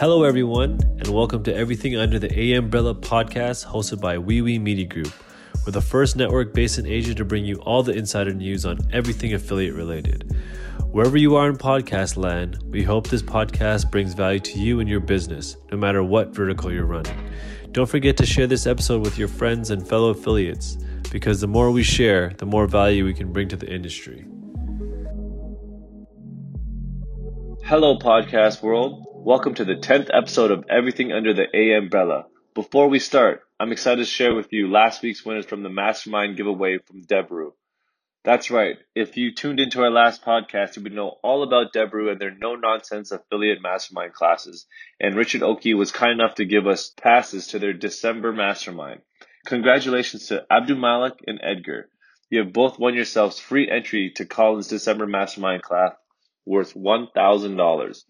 Hello, everyone, and welcome to Everything Under the A Umbrella podcast hosted by WeWe Media Group. We're the first network based in Asia to bring you all the insider news on everything affiliate related. Wherever you are in podcast land, we hope this podcast brings value to you and your business, no matter what vertical you're running. Don't forget to share this episode with your friends and fellow affiliates, because the more we share, the more value we can bring to the industry. Hello, podcast world. Welcome to the 10th episode of Everything Under the A Umbrella. Before we start, I'm excited to share with you last week's winners from the Mastermind giveaway from Debru. That's right. If you tuned into our last podcast, you would know all about Debru and their no nonsense affiliate mastermind classes. And Richard Oki was kind enough to give us passes to their December mastermind. Congratulations to Abdul Malik and Edgar. You have both won yourselves free entry to Colin's December mastermind class worth $1,000.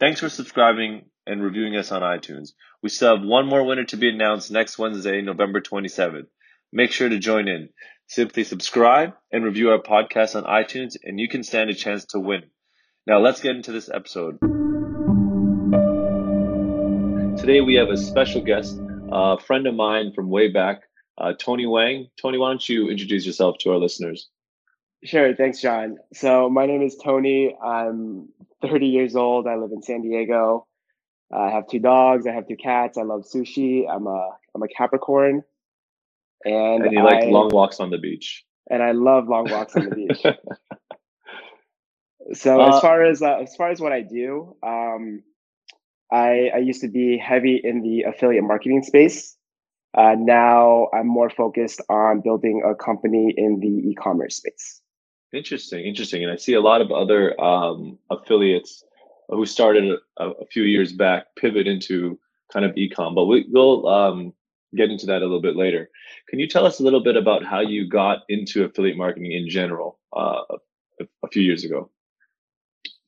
Thanks for subscribing and reviewing us on iTunes. We still have one more winner to be announced next Wednesday, November 27th. Make sure to join in. Simply subscribe and review our podcast on iTunes, and you can stand a chance to win. Now, let's get into this episode. Today, we have a special guest, a friend of mine from way back, uh, Tony Wang. Tony, why don't you introduce yourself to our listeners? Sure. Thanks, John. So, my name is Tony. I'm 30 years old. I live in San Diego. I have two dogs. I have two cats. I love sushi. I'm a I'm a Capricorn, and, and you like long walks on the beach. And I love long walks on the beach. so uh, as far as uh, as far as what I do, um, I I used to be heavy in the affiliate marketing space. Uh, now I'm more focused on building a company in the e-commerce space. Interesting, interesting. And I see a lot of other um, affiliates who started a, a, few years back pivot into kind of ecom, but we, will um, get into that a little bit later. Can you tell us a little bit about how you got into affiliate marketing in general uh, a, a few years ago?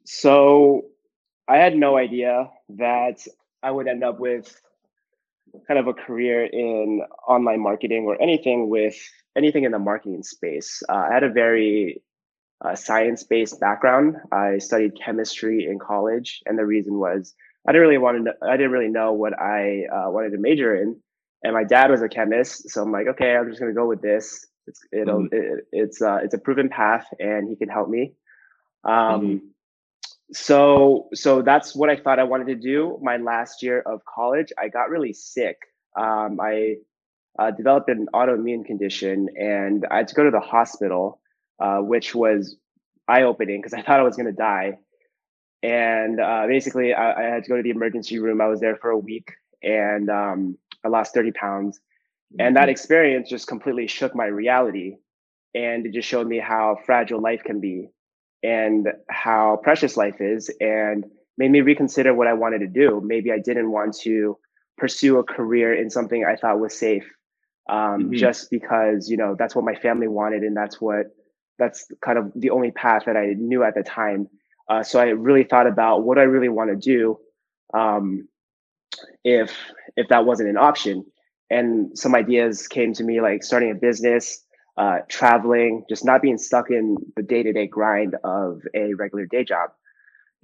So I had no idea that I would end up with kind of a career in online marketing or anything with anything in the marketing space. Uh, I had a very a science-based background. I studied chemistry in college, and the reason was I didn't really want to. I didn't really know what I uh, wanted to major in, and my dad was a chemist, so I'm like, okay, I'm just gonna go with this. It's it'll mm-hmm. it, it's uh, it's a proven path, and he can help me. Um, mm-hmm. so so that's what I thought I wanted to do. My last year of college, I got really sick. Um, I uh, developed an autoimmune condition, and I had to go to the hospital uh, which was eye opening because I thought I was going to die. And uh, basically, I, I, had to go to the emergency room. I was there for a week and um, I lost 30 pounds. Mm-hmm. And that mm-hmm. experience just completely shook my reality. And it just showed me how fragile life can be and how precious life is and made me reconsider what I wanted to do. Maybe I didn't want to pursue a career in something I thought was safe um, mm-hmm. just because, you know, that's what my family wanted and that's what that's kind of the only path that I knew at the time. Uh, so I really thought about what I really want to do um, if if that wasn't an option. And some ideas came to me like starting a business, uh, traveling, just not being stuck in the day to day grind of a regular day job.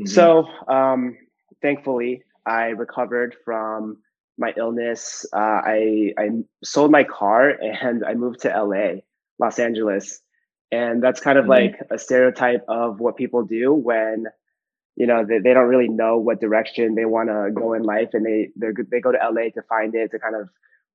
Mm-hmm. So um, thankfully, I recovered from my illness. Uh, I I sold my car and I moved to LA, Los Angeles, and that's kind of mm-hmm. like a stereotype of what people do when you know they, they don't really know what direction they want to go in life and they they go to la to find it to kind of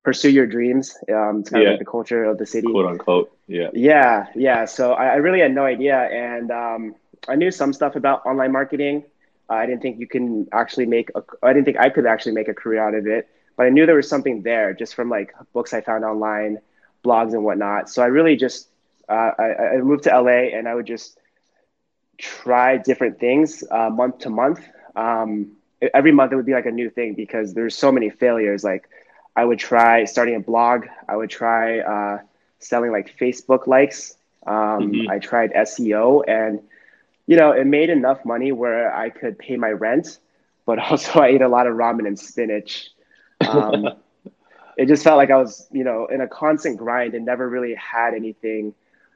pursue your dreams um it's kind yeah. of like the culture of the city quote unquote yeah yeah yeah so i, I really had no idea and um i knew some stuff about online marketing uh, i didn't think you can actually make a i didn't think i could actually make a career out of it but i knew there was something there just from like books i found online blogs and whatnot so i really just uh, I, I, moved to LA and I would just try different things uh, month to month. Um, every month it would be like a new thing because there's so many failures. Like I would try starting a blog. I would try uh, selling like Facebook likes. Um, mm-hmm. I tried SEO and you know it made enough money where I could pay my rent, but also I ate a lot of ramen and spinach. Um, it just felt like I was you know in a constant grind and never really had anything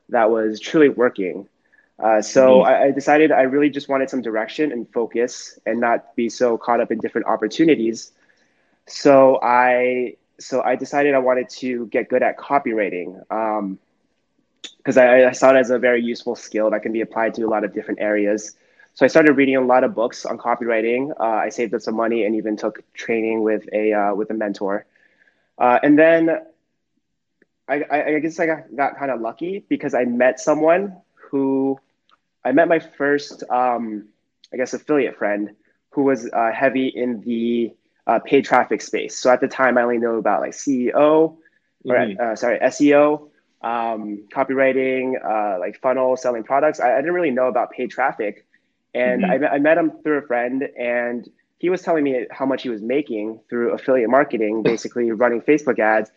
that was truly working. Uh, so mm-hmm. I, I, decided I really just wanted some direction and focus and not be so caught up in different opportunities. So I so I decided I wanted to get good at copywriting because um, I, I, saw it as a very useful skill that can be applied to a lot of different areas. So I started reading a lot of books on copywriting. Uh, I saved up some money and even took training with a uh, with a mentor. Uh, and then I, I, guess I got, got kind of lucky because I met someone who I met my first, um, I guess, affiliate friend who was uh, heavy in the uh, paid traffic space. So at the time, I only knew about like CEO, mm-hmm. or uh, sorry, SEO, um, copywriting, uh, like funnel, selling products. I, I, didn't really know about paid traffic, and mm-hmm. I, I met him through a friend, and he was telling me how much he was making through affiliate marketing, basically running Facebook ads.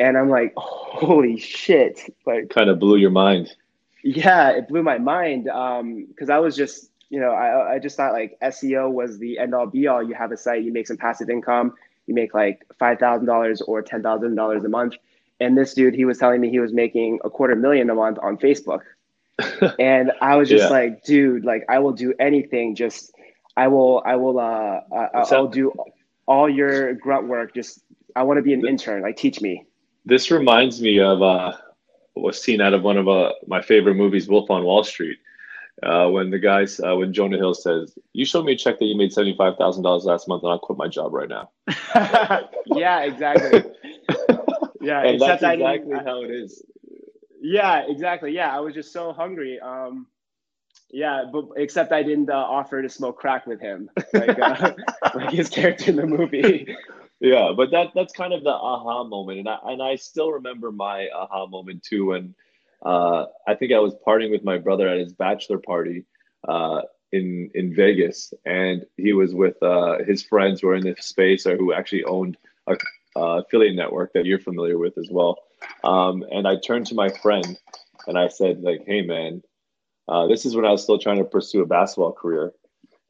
And I'm like, holy shit! Like, kind of blew your mind. Yeah, it blew my mind because um, I was just you know, I, I just thought like SEO was the end all be all. You have a site, you make some passive income, you make like $5,000 or $10,000 a month. And this dude, he was telling me he was making a quarter million a month on Facebook. and I was just yeah. like, dude, like I will do anything. Just, I will, I will, uh, uh I'll do all your grunt work. Just, I want to be an intern. Like, teach me. This reminds me of, uh, was seen out of one of uh, my favorite movies, Wolf on Wall Street uh, when the guys uh, when Jonah Hill says, "You showed me a check that you made seventy five thousand dollars last month, and I'll quit my job right now." yeah, exactly. yeah, and that's exactly how it is. Yeah, exactly. Yeah, I was just so hungry. Um, yeah, but except I didn't uh, offer to smoke crack with him, like uh, like his character in the movie. Yeah, but that that's kind of the aha moment, and I and I still remember my aha moment too when uh, I think I was partying with my brother at his bachelor party uh, in in Vegas, and he was with uh, his friends who are in the space or who actually owned a affiliate network that you're familiar with as well. Um, and I turned to my friend and I said, like, "Hey, man, uh, this is when I was still trying to pursue a basketball career,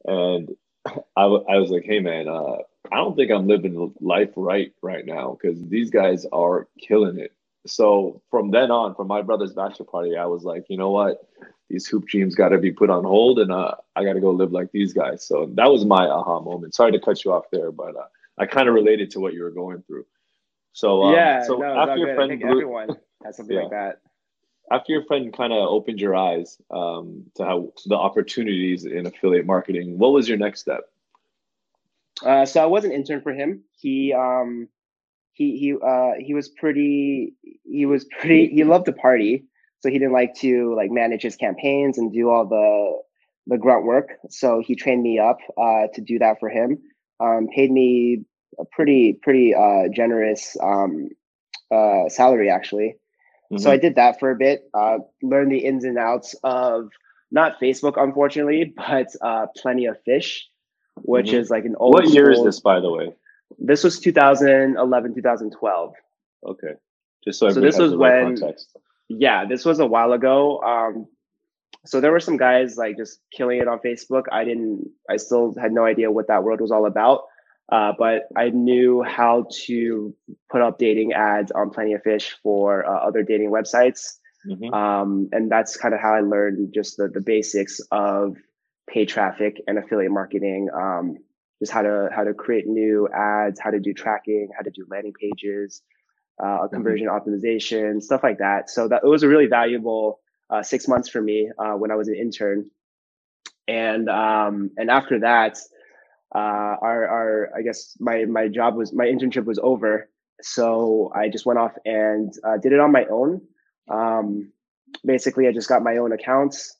and I, w- I was like, hey, man, uh, I don't think I'm living life right right now because these guys are killing it so from then on, from my brother's bachelor party, I was like, you know what, these hoop dreams got to be put on hold, and uh, I got to go live like these guys. So that was my aha moment. Sorry to cut you off there, but uh, I kind of related to what you were going through. So um, yeah, so no, after your friend blew, everyone has something yeah. like that. After your friend kind of opened your eyes um, to how the opportunities in affiliate marketing, what was your next step? Uh, so I was an intern for him. He um, he he uh he was pretty he was pretty he loved to party. So he didn't like to like manage his campaigns and do all the the grunt work. So he trained me up uh to do that for him. Um paid me a pretty pretty uh generous um uh salary actually. Mm-hmm. so i did that for a bit uh learned the ins and outs of not facebook unfortunately but uh plenty of fish which mm-hmm. is like an old what year is this by the way this was 2011, 2012. Okay. Just so, so this was when, context. yeah, this was a while ago. Um, so there were some guys like just killing it on Facebook. I didn't, I still had no idea what that world was all about. Uh, but I knew how to put up dating ads on Plenty of Fish for uh, other dating websites. Mm-hmm. Um, and that's kind of how I learned just the, the basics of paid traffic and affiliate marketing. Um, just how to how to create new ads, how to do tracking, how to do landing pages, uh, mm-hmm. conversion optimization, stuff like that. So that it was a really valuable uh, six months for me uh, when I was an intern, and um, and after that, uh, our our I guess my my job was my internship was over, so I just went off and uh, did it on my own. Um, basically, I just got my own accounts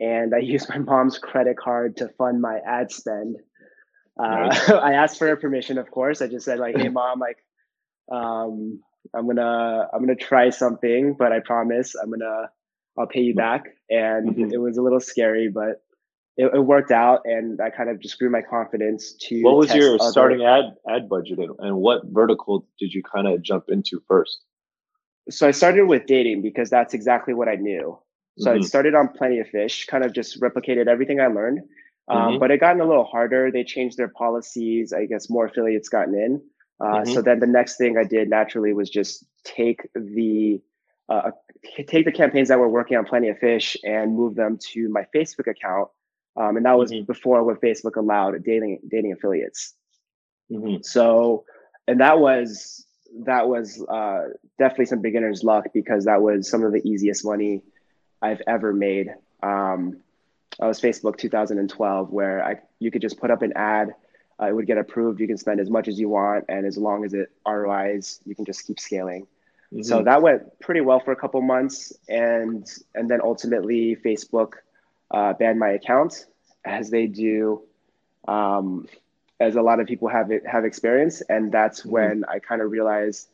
and I used my mom's credit card to fund my ad spend. Uh, I asked for her permission, of course. I just said like, "Hey, mom, like, um, I'm gonna I'm gonna try something, but I promise I'm gonna I'll pay you back." And mm-hmm. it was a little scary, but it, it, worked out, and I kind of just grew my confidence to. What was your other... starting ad ad budget, and what vertical did you kind of jump into first? So I started with dating because that's exactly what I knew. So mm-hmm. I started on Plenty of Fish, kind of just replicated everything I learned. Um, mm-hmm. But it gotten a little harder. They changed their policies. I guess more affiliates gotten in. Uh, mm-hmm. So then the next thing I did naturally was just take the uh, take the campaigns that were working on Plenty of Fish and move them to my Facebook account. Um, and that was mm-hmm. before when Facebook allowed dating dating affiliates. Mm-hmm. So, and that was that was uh, definitely some beginner's luck because that was some of the easiest money I've ever made. Um, I was Facebook 2012, where I you could just put up an ad, uh, it would get approved. You can spend as much as you want, and as long as it ROIs, you can just keep scaling. Mm-hmm. So that went pretty well for a couple months, and and then ultimately Facebook uh, banned my account, as they do, um, as a lot of people have have experience, and that's mm-hmm. when I kind of realized,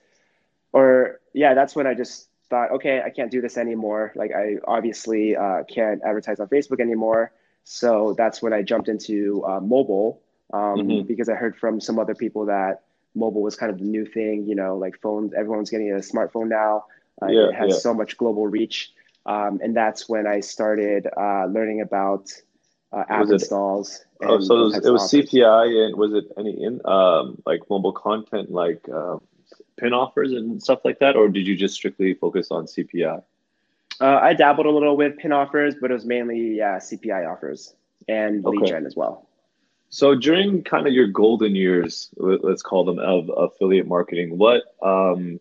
or yeah, that's when I just thought, okay, I can't do this anymore. Like I obviously uh, can't advertise on Facebook anymore. So that's when I jumped into uh, mobile um, mm-hmm. because I heard from some other people that mobile was kind of the new thing. You know, like phones, everyone's getting a smartphone now. Uh, yeah, it has yeah. so much global reach, um, and that's when I started uh, learning about uh, app it, installs. Oh, so it was, it was CPI, and was it any in um, like mobile content, like um, pin offers and stuff like that, or did you just strictly focus on CPI? Uh, I dabbled a little with pin offers, but it was mainly yeah CPI offers and lead gen as well. So during kind of your golden years, let's call them of affiliate marketing, what um,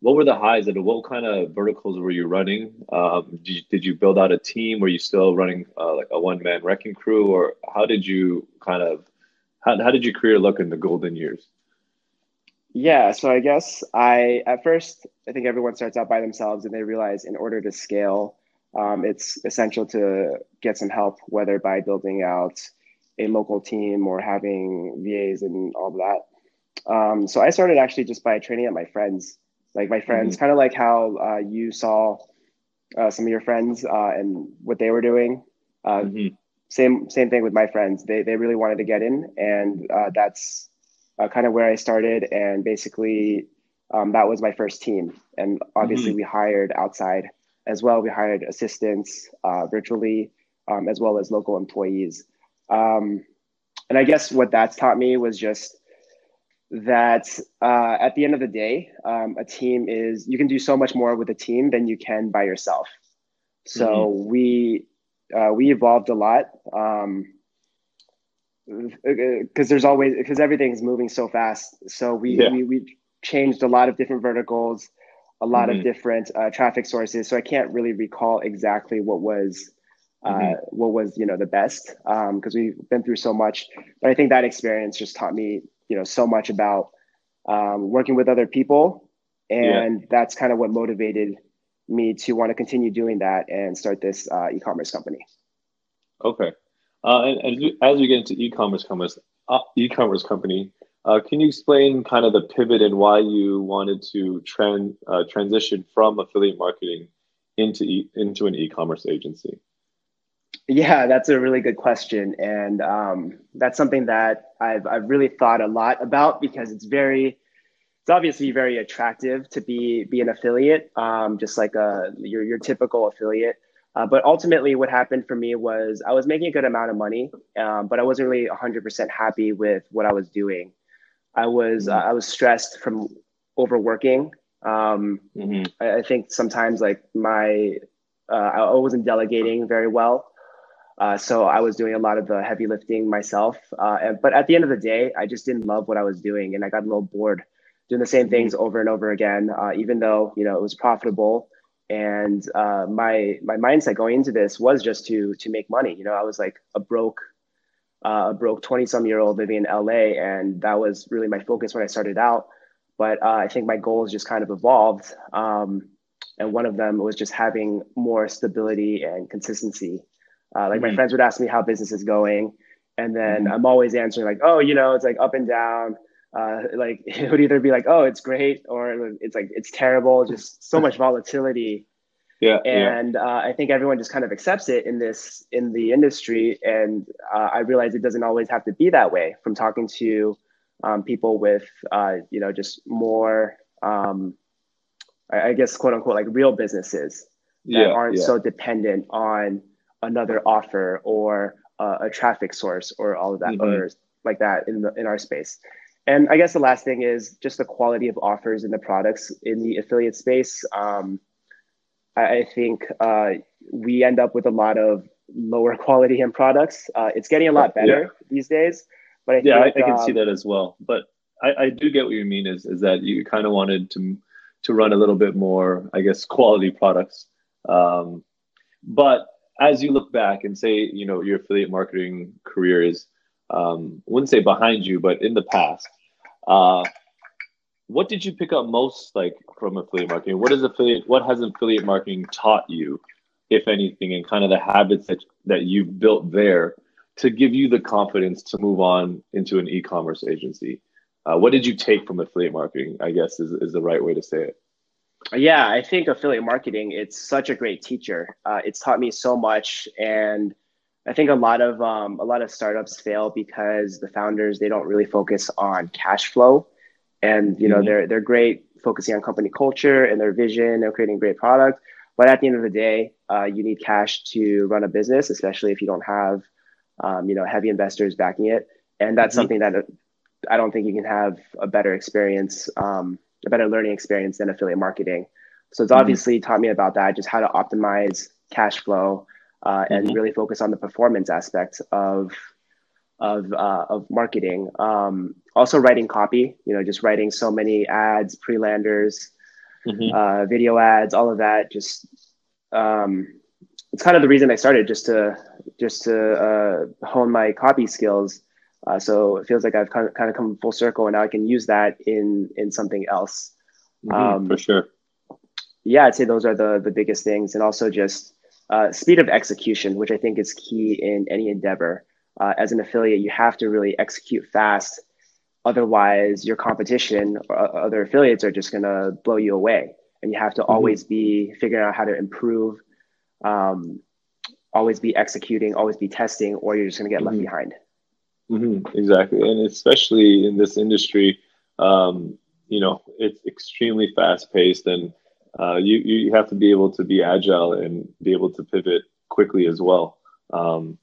what were the highs and what kind of verticals were you running? Um, did, you, did you build out a team? Were you still running uh, like a one man wrecking crew, or how did you kind of how, how did your career look in the golden years? Yeah, so I guess I at first I think everyone starts out by themselves and they realize in order to scale, um, it's essential to get some help, whether by building out a local team or having VAs and all of that. Um, so I started actually just by training at my friends, like my friends, mm-hmm. kind of like how uh, you saw uh, some of your friends uh, and what they were doing. Uh, mm-hmm. Same same thing with my friends. They they really wanted to get in, and uh, that's uh, kind of where I started. And basically, um, that was my first team. And obviously, mm-hmm. we hired outside as well. We hired assistants virtually, um, as well as local employees. Um, and I guess what that's taught me was just that uh, at the end of the day, um, a team is you can do so much more with a team than you can by yourself. So mm-hmm. we uh, we evolved a lot because there's always because everything's moving so fast. So we, yeah. we we changed a lot of different verticals, a lot mm-hmm. of different uh, traffic sources. So I can't really recall exactly what was mm-hmm. Uh, what was you know the best because um, we've been through so much. But I think that experience just taught me you know so much about um, working with other people, and yeah. that's kind of what motivated me to want to continue doing that and start this uh, e-commerce company. Okay, uh, and, and, as we get into e-commerce commerce, uh, e-commerce company, uh, can you explain kind of the pivot and why you wanted to trend uh, transition from affiliate marketing into e- into an e-commerce agency? Yeah, that's a really good question, and um, that's something that I've I've really thought a lot about because it's very, it's obviously very attractive to be be an affiliate, um, just like a your your typical affiliate. Uh, but ultimately, what happened for me was I was making a good amount of money, um, but I wasn't really 100% happy with what I was doing. I was mm-hmm. uh, I was stressed from overworking. Um, mm-hmm. I, I, think sometimes like my uh, I wasn't delegating very well. Uh, so I was doing a lot of the heavy lifting myself. Uh, and, but at the end of the day, I just didn't love what I was doing, and I got a little bored doing the same things over and over again. Uh, even though you know it was profitable, and uh, my my mindset going into this was just to to make money. You know, I was like a broke uh, a broke twenty some year old living in LA, and that was really my focus when I started out. But uh, I think my goals just kind of evolved. Um, and one of them was just having more stability and consistency uh, like mm-hmm. my friends would ask me how business is going, and then mm-hmm. I'm always answering like, oh, you know, it's like up and down. Uh, like it would either be like, oh, it's great, or it's like it's terrible. Just so much volatility. Yeah, and yeah. Uh, I think everyone just kind of accepts it in this in the industry, and uh, I realize it doesn't always have to be that way. From talking to um, people with, uh, you know, just more, um, I, I, guess, quote unquote, like real businesses that yeah, aren't yeah. so dependent on another offer or uh, a traffic source or all of that mm-hmm. or like that in the in our space. And I guess the last thing is just the quality of offers and the products in the affiliate space. Um, I think uh, we end up with a lot of lower quality end products. Uh, it's getting a lot better yeah. these days, but I yeah, think, I, I, can um, see that as well. But I, I do get what you mean is is that you kind of wanted to to run a little bit more, I guess, quality products. Um, but as you look back and say, you know, your affiliate marketing career is, um, wouldn't say behind you, but in the past, uh, what did you pick up most like from affiliate marketing? What is affiliate? What has affiliate marketing taught you, if anything, and kind of the habits that that you've built there to give you the confidence to move on into an e-commerce agency? Uh, what did you take from affiliate marketing? I guess is is the right way to say it. Yeah, I think affiliate marketing it's such a great teacher. Uh, it's taught me so much, and I think a lot of um, a lot of startups fail because the founders they don't really focus on cash flow, and you know mm-hmm. they're they're great focusing on company culture and their vision and creating great product. But at the end of the day, uh, you need cash to run a business, especially if you don't have um, you know heavy investors backing it, and that's mm-hmm. something that I don't think you can have a better experience. Um, a better learning experience than affiliate marketing. So it's mm-hmm. obviously taught me about that, just how to optimize cash flow uh, and mm-hmm. really focus on the performance aspect of of uh, of marketing. Um, also writing copy, you know, just writing so many ads, pre-landers, mm-hmm. uh, video ads, all of that. Just um, it's kind of the reason I started, just to just to uh, hone my copy skills uh, so it feels like I've kind of, kind of come full circle, and now I can use that in in something else. Mm-hmm, um, for sure. Yeah, I'd say those are the the biggest things, and also just uh, speed of execution, which I think is key in any endeavor. Uh, as an affiliate, you have to really execute fast. Otherwise, your competition or other affiliates are just going to blow you away, and you have to mm-hmm. always be figuring out how to improve. Um, always be executing, always be testing, or you're just going to get mm-hmm. left behind. Mm-hmm, exactly, and especially in this industry, um, you know, it's extremely fast paced, and uh, you you have to be able to be agile and be able to pivot quickly as well. Um,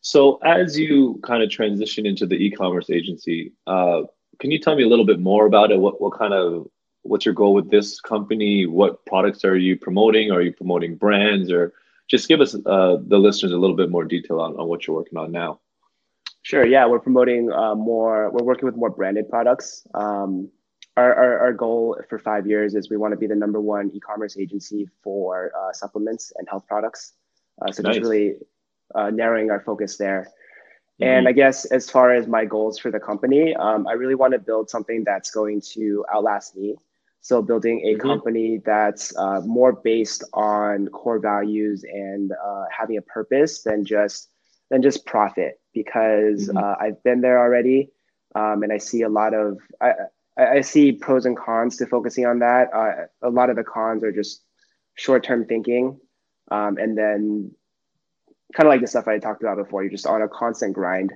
so, as you kind of transition into the e-commerce agency, uh, can you tell me a little bit more about it? What what kind of what's your goal with this company? What products are you promoting? Are you promoting brands, or just give us uh, the listeners a little bit more detail on, on what you're working on now? Sure. Yeah, we're promoting uh, more. We're working with more branded products. Um, our, our, our, goal for five years is we want to be the number one e-commerce agency for uh, supplements and health products. Uh, so nice. just really uh, narrowing our focus there. Mm-hmm. And I guess as far as my goals for the company, um, I really want to build something that's going to outlast me. So building a mm-hmm. company that's uh, more based on core values and uh, having a purpose than just than just profit because mm-hmm. uh, I've been there already, um, and I see a lot of I, I see pros and cons to focusing on that. Uh, a lot of the cons are just short term thinking, um, and then kind of like the stuff I talked about before. You're just on a constant grind,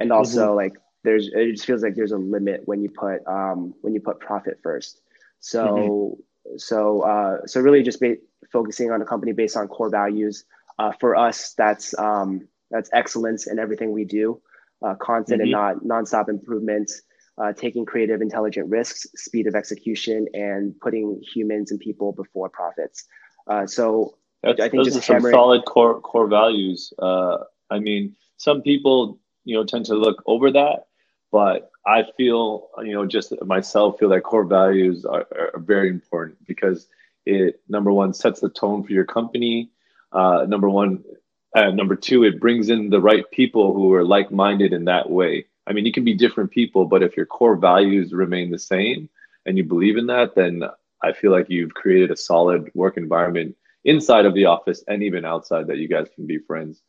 and also mm-hmm. like there's it just feels like there's a limit when you put um, when you put profit first. So mm-hmm. so uh, so really just ba- focusing on a company based on core values. Uh, for us, that's um, that's excellence in everything we do, uh, constant mm-hmm. and not nonstop improvements, uh, taking creative, intelligent risks, speed of execution, and putting humans and people before profits. Uh, so that's, I think those just are some solid core core values. Uh, I mean, some people you know tend to look over that, but I feel you know just myself feel that core values are, are very important because it number one sets the tone for your company. Uh, number one, and number two, it brings in the right people who are like minded in that way. I mean, you can be different people, but if your core values remain the same and you believe in that, then I feel like you've created a solid work environment inside of the office and even outside that you guys can be friends.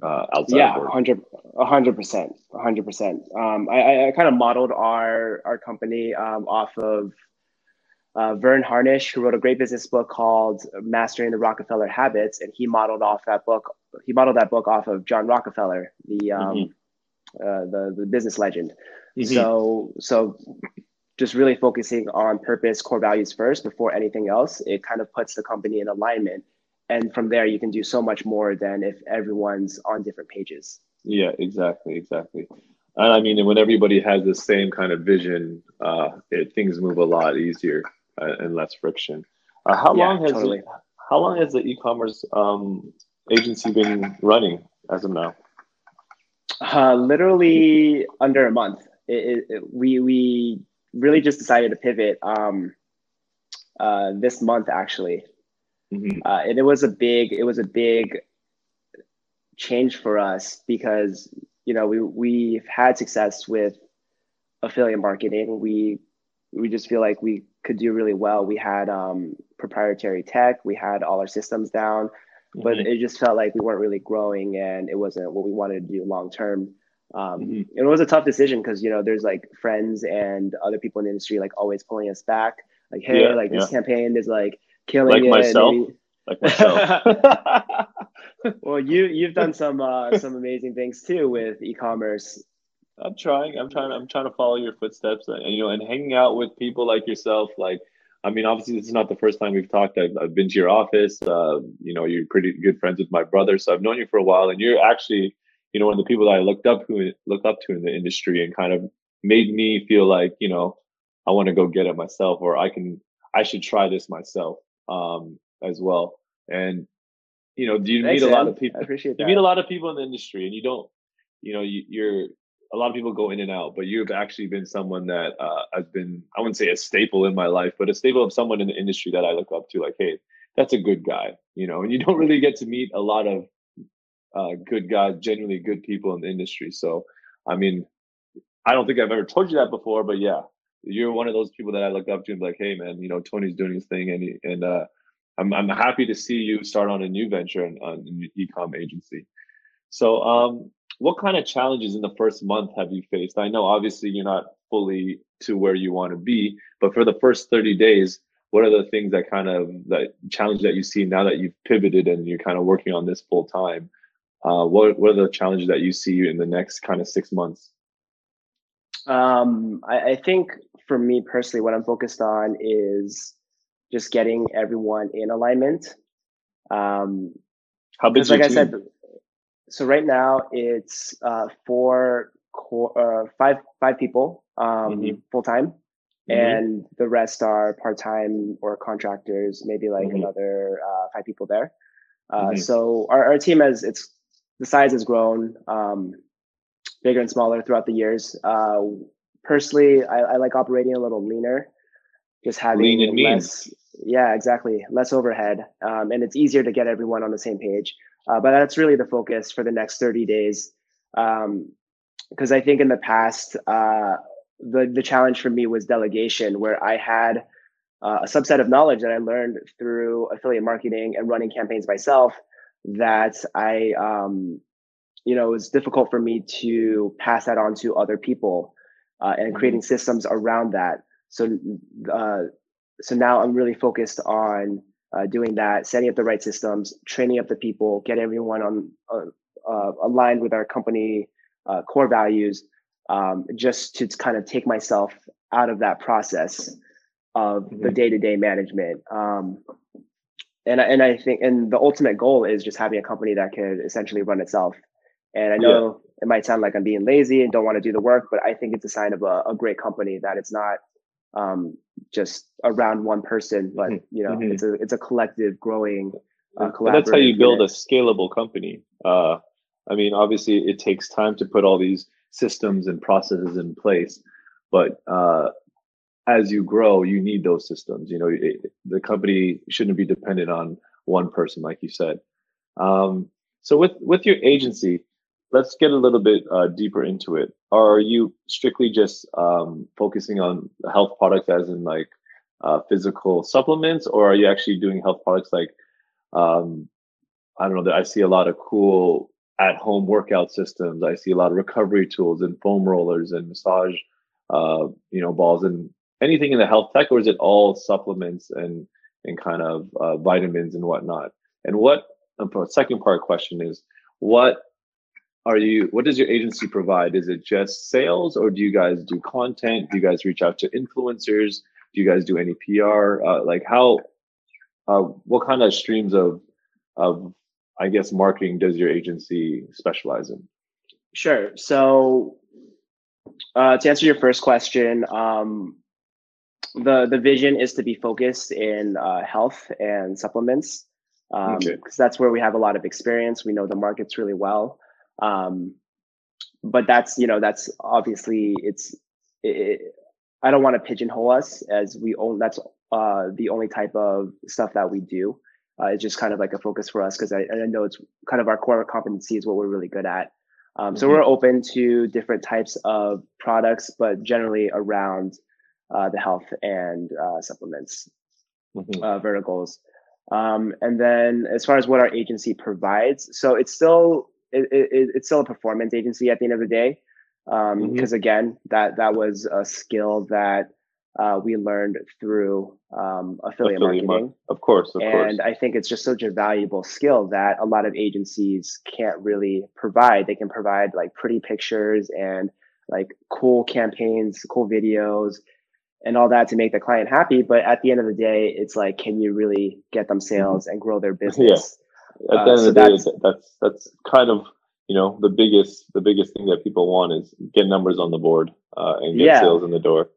Uh, outside yeah, hundred, hundred percent, hundred percent. Um, I, I kind of modeled our our company um, off of uh, Verne Harnish, who wrote a great business book called Mastering the Rockefeller Habits, and he modeled off that book. He modeled that book off of John Rockefeller, the um, mm-hmm. Uh, the, the business legend. Mm-hmm. So so just really focusing on purpose, core values first before anything else. It kind of puts the company in alignment, and from there you can do so much more than if everyone's on different pages. Yeah, exactly, exactly. And I mean, when everybody has the same kind of vision, uh, it, things move a lot easier uh, and less friction. Uh, how yeah, long has totally. it, how long has the e-commerce um, agency been running as of now? Uh, literally under a month. It, it, we we really just decided to pivot um, uh, this month actually, mm-hmm. uh, and it was a big it was a big change for us because you know we we've had success with affiliate marketing. We we just feel like we could do really well. We had um, proprietary tech, we had all our systems down, mm-hmm. but it just felt like we weren't really growing and it wasn't what we wanted to do long term. Um, mm-hmm. It was a tough decision because you know there's like friends and other people in the industry like always pulling us back. Like, hey, yeah, like this campaign is like killing like it. Myself. Maybe... Like myself. well, you you've done some uh, some amazing things too with e-commerce. I'm trying. I'm trying. I'm trying to follow your footsteps, and you know, and hanging out with people like yourself. Like, I mean, obviously, this is not the first time we've talked. I've, I've been to your office. Uh, you know, you're pretty good friends with my brother, so I've known you for a while, and you're actually, you know, one of the people that I looked up to, looked up to in the industry, and kind of made me feel like, you know, I want to go get it myself, or I can, I should try this myself, um, as well. And you know, do you Thanks, meet a man. lot of people? I appreciate that. You meet a lot of people in the industry, and you don't, you know, you, you're a lot of people go in and out, but you've actually been someone that uh, has been, I wouldn't say a staple in my life, but a staple of someone in the industry that I look up to. Like, hey, that's a good guy, you know. And you don't really get to meet a lot of uh, good guys, genuinely good people in the industry. So, I mean, I don't think I've ever told you that before, but yeah, you're one of those people that I look up to and be like, hey, man, you know, Tony's doing his thing, and he, and uh, I'm I'm happy to see you start on a new venture on, on an e-com agency. So, um, what kind of challenges in the first month have you faced? I know obviously you're not fully to where you want to be, but for the first 30 days, what are the things that kind of that challenge that you see now that you've pivoted and you're kind of working on this full time? Uh, what what are the challenges that you see in the next kind of six months? Um, I, I think for me personally, what I'm focused on is just getting everyone in alignment. Um, How big? Like I said, so right now it's uh, four, core, uh, five, five people um, mm-hmm. full time, mm-hmm. and the rest are part time or contractors. Maybe like mm-hmm. another uh, five people there. Uh, mm-hmm. So our, our team has it's the size has grown um, bigger and smaller throughout the years. Uh, personally, I, I like operating a little leaner just having lean and less, mean. yeah, exactly, less overhead, um, and it's easier to get everyone on the same page. Uh, but that's really the focus for the next 30 days, because um, I think in the past, uh, the the challenge for me was delegation, where I had uh, a subset of knowledge that I learned through affiliate marketing and running campaigns myself that I, um, you know, it was difficult for me to pass that on to other people uh, and mm-hmm. creating systems around that. So, uh, so now I'm really focused on uh, doing that, setting up the right systems, training up the people, get everyone on uh, uh aligned with our company uh, core values, um, just to kind of take myself out of that process of mm-hmm. the day to day management. Um, and and I think and the ultimate goal is just having a company that could essentially run itself. And I know yeah. it might sound like I'm being lazy and don't want to do the work, but I think it's a sign of a, a great company that it's not um, just around one person, but mm-hmm. you know, mm-hmm. it's a it's a collective, growing, uh, That's how you build unit. a scalable company. Uh, I mean, obviously, it takes time to put all these systems and processes in place, but uh, as you grow, you need those systems. You know, it, the company shouldn't be dependent on one person, like you said. Um, so with with your agency, let's get a little bit uh, deeper into it. Are you strictly just um, focusing on health products, as in like uh, physical supplements, or are you actually doing health products like um, I don't know? I see a lot of cool at-home workout systems. I see a lot of recovery tools and foam rollers and massage, uh, you know, balls and anything in the health tech, or is it all supplements and and kind of uh, vitamins and whatnot? And what? second part question is what are you what does your agency provide is it just sales or do you guys do content do you guys reach out to influencers do you guys do any pr uh, like how uh, what kind of streams of of i guess marketing does your agency specialize in sure so uh, to answer your first question um, the the vision is to be focused in uh, health and supplements because um, okay. that's where we have a lot of experience. We know the markets really well. Um, but that's you know that's obviously it's it, I don't want to pigeonhole us as we own that's uh, the only type of stuff that we do. Uh, it's just kind of like a focus for us because I, I, know it's kind of our core competency is what we're really good at. Um, mm-hmm. So we're open to different types of products, but generally around uh, the health and uh, supplements mm-hmm. Uh, verticals. Um, and then as far as what our agency provides, so it's still it, it, it's still a performance agency at the end of the day. Because um, mm-hmm. again, that that was a skill that uh, we learned through um, affiliate, affiliate marketing. of course, of and course. I think it's just such a valuable skill that a lot of agencies can't really provide. They can provide like pretty pictures and like cool campaigns, cool videos, and all that to make the client happy. But at the end of the day, it's like, can you really get them mm-hmm. sales and grow their business? Yeah. At the uh, end so of the day, that's, that's that's kind of you know the biggest the biggest thing that people want is get numbers on the board uh, and get yeah. sales in the door.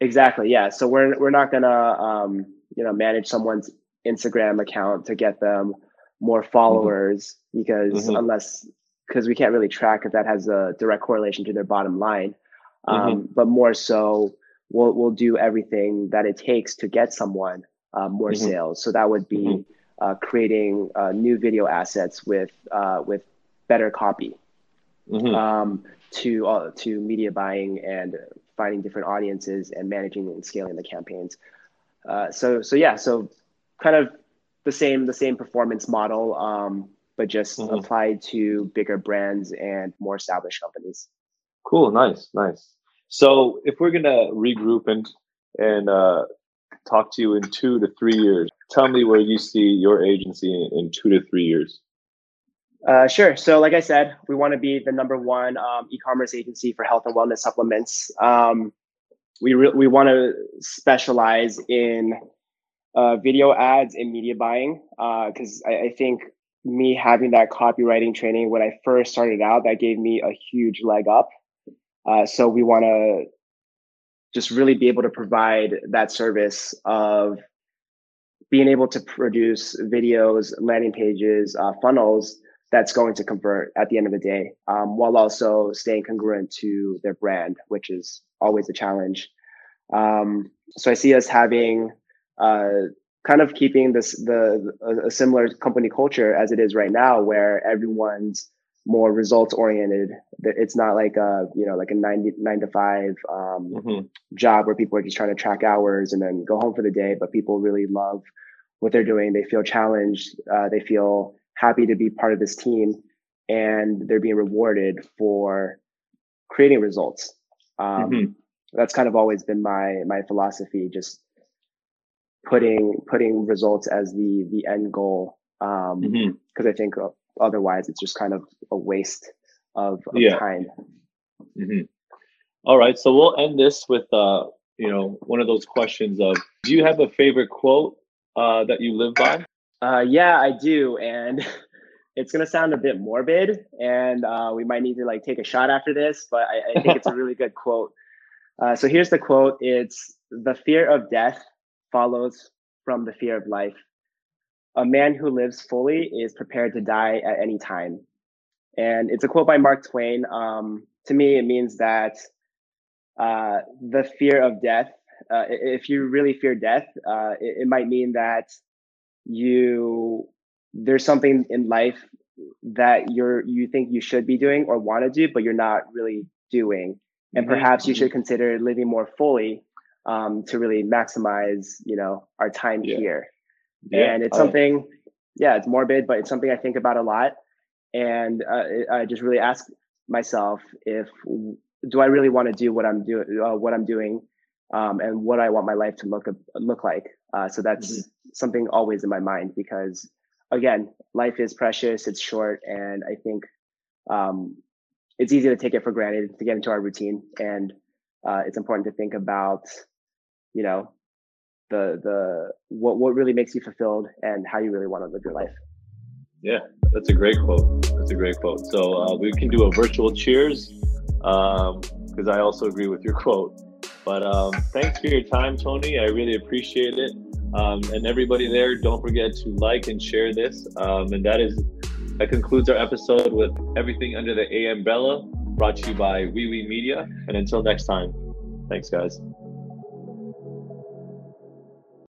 Exactly. Yeah. So we're we're not gonna um, you know manage someone's Instagram account to get them more mm-hmm. followers mm-hmm. because mm-hmm. unless because we can't really track if that has a direct correlation to their bottom line. Um, mm-hmm. But more so, we'll we'll do everything that it takes to get someone uh, more mm-hmm. sales. So that would be mm-hmm. Uh, creating uh, new video assets with uh, with better copy. Um, to uh, to media buying and finding different audiences and managing and scaling the campaigns. Uh, so so yeah, so kind of the same the same performance model, um, but just mm-hmm. applied to bigger brands and more established companies. Cool, nice, nice. So if we're gonna regroup and and uh, talk to you in two to three years, tell me where you see your agency in, two to three years. Uh, sure. So, like I said, we want to be the number one um, e-commerce agency for health and wellness supplements. Um, we re- we want to specialize in uh, video ads and media buying because uh, I, I, think me having that copywriting training when I first started out that gave me a huge leg up. Uh, so we want to just really be able to provide that service of being able to produce videos, landing pages, uh, funnels that's going to convert at the end of the day, um, while also staying congruent to their brand, which is always a challenge. Um, so I see us having uh, kind of keeping this the a, a, similar company culture as it is right now, where everyone's more results oriented. It's not like a you know like a nine nine to five um, mm-hmm. job where people are just trying to track hours and then go home for the day. But people really love what they're doing. They feel challenged. Uh, they feel happy to be part of this team and they're being rewarded for creating results. Um, mm-hmm. That's kind of always been my my philosophy, just putting putting results as the the end goal. Because um, mm-hmm. I think otherwise it's just kind of a waste of, of yeah. time. Mm-hmm. All right, so we'll end this with uh, you know one of those questions of Do you have a favorite quote uh, that you live by? Uh, yeah, I do, and it's gonna sound a bit morbid, and uh, we might need to like take a shot after this. But I, I think it's a really good quote. Uh, so here's the quote: "It's the fear of death follows from the fear of life. A man who lives fully is prepared to die at any time." And it's a quote by Mark Twain. Um, to me, it means that uh, the fear of death. Uh, if you really fear death, uh, it, it might mean that you there's something in life that you're you think you should be doing or want to do but you're not really doing and mm-hmm. perhaps you should mm-hmm. consider living more fully um, to really maximize you know our time yeah. here yeah. and it's something yeah it's morbid but it's something i think about a lot. And uh, i just really ask myself if do i really want to do what i'm doing uh, what i'm doing um, and what i want my life to look look like? Uh, so that's mm-hmm. something always in my mind because again, life is precious, it's short, and I think um, it's easy to take it for granted to get into our routine, and uh, it's important to think about, you know, the the what what really makes you fulfilled and how you really want to live your life. Yeah, that's a great quote. That's a great quote. So uh, we can do a virtual cheers because um, I also agree with your quote. But um, thanks for your time, Tony. I really appreciate it. Um, and everybody there, don't forget to like and share this. Um, and that is that concludes our episode with everything under the A umbrella, brought to you by Wee Media. And until next time, thanks, guys.